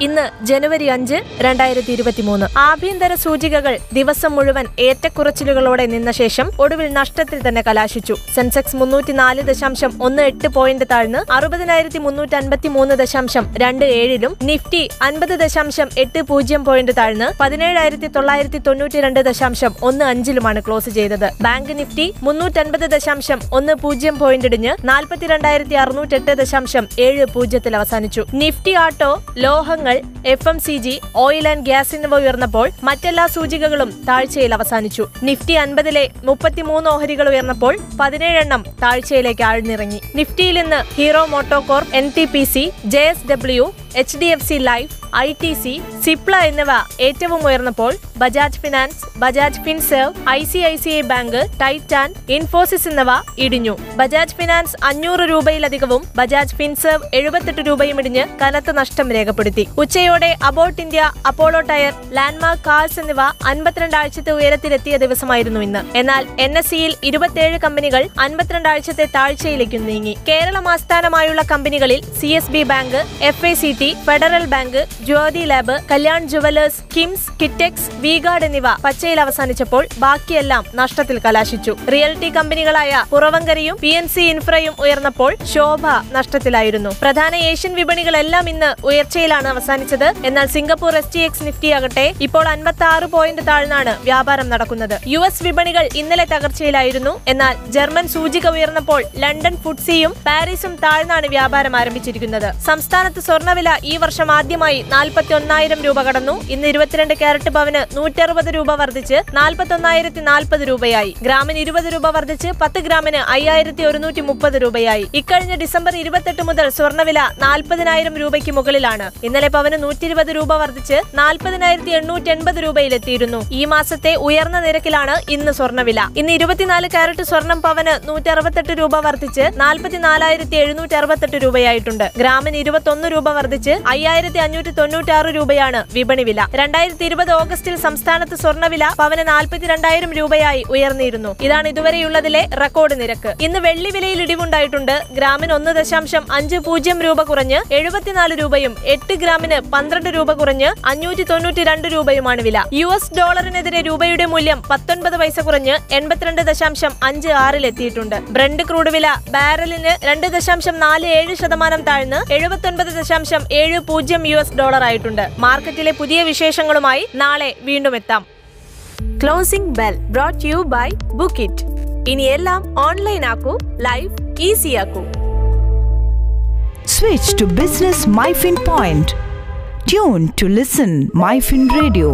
ഇന്ന് ജനുവരി അഞ്ച് രണ്ടായിരത്തി ഇരുപത്തി മൂന്ന് ആഭ്യന്തര സൂചികകൾ ദിവസം മുഴുവൻ ഏറ്റക്കുറച്ചിലുകളോടെ നിന്ന ശേഷം ഒടുവിൽ നഷ്ടത്തിൽ തന്നെ കലാശിച്ചു. സെൻസെക്സ് മുന്നൂറ്റി നാല് ദശാംശം ഒന്ന് എട്ട് പോയിന്റ് താഴ്ന്ന് അറുപതിനായിരത്തി മുന്നൂറ്റി അൻപത്തി മൂന്ന് ദശാംശം രണ്ട് ഏഴിലും നിഫ്റ്റി അൻപത് ദശാംശം എട്ട് പൂജ്യം പോയിന്റ് താഴ്ന്ന് പതിനേഴായിരത്തി തൊള്ളായിരത്തി തൊണ്ണൂറ്റി രണ്ട് ദശാംശം ഒന്ന് അഞ്ചിലുമാണ് ക്ലോസ് ചെയ്തത്. ബാങ്ക് നിഫ്റ്റി മുന്നൂറ്റൻപത് ദശാംശം ഒന്ന് പൂജ്യം പോയിന്റ് ഇടിഞ്ഞ് നാൽപ്പത്തിരണ്ടായിരത്തി അറുന്നൂറ്റെട്ട് ദശാംശം ഏഴ് പൂജ്യത്തിൽ അവസാനിച്ചു. നിഫ്റ്റി ആട്ടോ ലോഹങ്ങൾ F M C G oil and gas എന്നിവ ഉയർന്നപ്പോൾ മറ്റെല്ലാ സൂചികകളും താഴ്ചയിൽ അവസാനിച്ചു. നിഫ്റ്റി അൻപതിലെ മുപ്പത്തിമൂന്ന് ഓഹരികൾ ഉയർന്നപ്പോൾ പതിനേഴെണ്ണം താഴ്ചയിലേക്ക് ആഴ്ന്നിറങ്ങി. നിഫ്റ്റിയിൽ ഇന്ന് Hero MotoCorp N T P C J S W H D F C Life I T C Cipla എന്നിവ ഏറ്റവും ഉയർന്നപ്പോൾ Bajaj Finance Bajaj Finserv I C I C I Bank Titan Infosys എന്നിവ ഇടിഞ്ഞു. Bajaj finance അഞ്ഞൂറ് രൂപയിലധികവും ബജാജ് ഫിൻസേവ് എഴുപത്തെട്ട് രൂപയും ഇടിഞ്ഞ് കനത്ത നഷ്ടം രേഖപ്പെടുത്തി. ഉച്ചയോടെ Abbott India Apollo Tyre Landmark Cars എന്നിവ അൻപത്തിരണ്ട് ആഴ്ചത്തെ ഉയരത്തിലെത്തിയ ദിവസമായിരുന്നു ഇന്ന്. എന്നാൽ എൻ എസ് സിയിൽ ഇരുപത്തിയേഴ് കമ്പനികൾ അൻപത്തിരണ്ട് ആഴ്ചത്തെ താഴ്ചയിലേക്കും നീങ്ങി. കേരളം ആസ്ഥാനമായുള്ള കമ്പനികളിൽ C S B bank F I C T Federal Bank Jyothy lab Kalyan jewellers KIMS Kitex VGuard എന്നിവ പച്ചയിൽ അവസാനിച്ചപ്പോൾ ബാക്കിയെല്ലാം നഷ്ടത്തിൽ കലാശിച്ചു. റിയൽറ്റി കമ്പനികളായ പുറവങ്കരയും പി എൻ സി ഇൻഫ്രയും ഉയർന്നപ്പോൾ ശോഭ നഷ്ടത്തിലായിരുന്നു. പ്രധാന ഏഷ്യൻ വിപണികളെല്ലാം ഇന്ന് ഉയർച്ചയിലാണ് അവസാനിച്ചത്. എന്നാൽ Singapore S G X Nifty ആകട്ടെ ഇപ്പോൾ അൻപത്തി ആറ് പോയിന്റ് താഴ്ന്നാണ് വ്യാപാരം നടക്കുന്നത്. യു എസ് വിപണികൾ ഇന്നലെ തകർച്ചയിലായിരുന്നു. എന്നാൽ ജർമ്മൻ സൂചിക ഉയർന്നപ്പോൾ ലണ്ടൻ ഫുഡ്സിയും പാരീസും താഴ്ന്നാണ് വ്യാപാരം ആരംഭിച്ചിരിക്കുന്നത്. സംസ്ഥാനത്ത് സ്വർണവില ഈ വർഷം ആദ്യമായി നാൽപ്പത്തി ഒന്നായിരം രൂപ കടന്നു. ഇന്ന് ഇരുപത്തിരണ്ട് ക്യാരറ്റ് പവന് നൂറ്ററുപത് രൂപ വർദ്ധിച്ച് നാൽപ്പത്തി ഒന്നായിരത്തി നാൽപ്പത് രൂപയായി. ഗ്രാമിന് ഇരുപത് രൂപ വർദ്ധിച്ച് പത്ത് ഗ്രാമിന് അയ്യായിരത്തി ഒരുന്നൂറ്റി മുപ്പത് രൂപയായി. ഇക്കഴിഞ്ഞ ഡിസംബർ ഇരുപത്തെട്ട് മുതൽ സ്വർണവില നാൽപ്പതിനായിരം രൂപയ്ക്ക് മുകളിലാണ്. ഇന്നലെ പവന് നൂറ്റി ഇരുപത് രൂപ വർദ്ധിച്ച് നാൽപ്പതിനായിരത്തി എണ്ണൂറ്റി എൺപത് രൂപയിലെത്തിയിരുന്നു. ഈ മാസത്തെ ഉയർന്ന നിരക്കിലാണ് ഇന്ന് സ്വർണവില ഇന്ന് ഇരുപത്തിനാല് കാരറ്റ് സ്വർണം പവന് നൂറ്റി അറുപത്തെട്ട് രൂപ വർദ്ധിച്ച് നാൽപ്പത്തിനാലായിരത്തി എഴുന്നൂറ്റി അറുപത്തെട്ട് രൂപയായിട്ടുണ്ട്. ഗ്രാമിന് ഇരുപത്തൊന്ന് രൂപ വർദ്ധിച്ച് അയ്യായിരത്തി അഞ്ഞൂറ്റി തൊണ്ണൂറ്റി ആറ് രൂപയാണ് വിപണി വില. രണ്ടായിരത്തി ഇരുപത് ഓഗസ്റ്റിൽ സംസ്ഥാനത്ത് സ്വർണവില പവന് നാൽപ്പത്തിരണ്ടായിരം രൂപയായി ഉയർന്നിരുന്നു. ഇതാണ് ഇതുവരെയുള്ളതിലെ റെക്കോർഡ് നിരക്ക്. ഇന്ന് വെള്ളി വിലയിൽ ഇടിവുണ്ടായിട്ടുണ്ട്. ഗ്രാമിന് ഒന്ന് ദശാംശം അഞ്ച് പൂജ്യം രൂപ കുറഞ്ഞ് എഴുപത്തിനാല് രൂപയും എട്ട് ഗ്രാമിന് പന്ത്രണ്ട് രൂപ കുറഞ്ഞ് അഞ്ഞൂറ്റി തൊണ്ണൂറ്റി രണ്ട് രൂപയുമാണ് വില. യു എസ് ഡോളറിനെതിരെ രൂപയുടെ മൂല്യം പത്തൊൻപത് പൈസ കുറഞ്ഞ് എൺപത്തിരണ്ട് ദശാംശം അഞ്ച് ആറിൽ എത്തിയിട്ടുണ്ട്. ബ്രണ്ട് ക്രൂഡ് വില ബാരലിന് രണ്ട് ദശാംശം നാല് ഏഴ് ശതമാനം താഴ്ന്ന് എഴുപത്തൊൻപത് ദശാംശം ഏഴ് പൂജ്യം യു എസ് ഡോളർ ആയിട്ടുണ്ട് മാർക്കറ്റിലെ പുതിയ വിശേഷങ്ങളുമായി നാളെ വീണ്ടും എത്താം closing bell brought you by book it ഇനി എല്ലാം ഓൺലൈൻ ആക്കൂ ലൈഫ് ഈസി ആക്കൂ Switch to Business MyFin Point. Tune to listen MyFin Radio.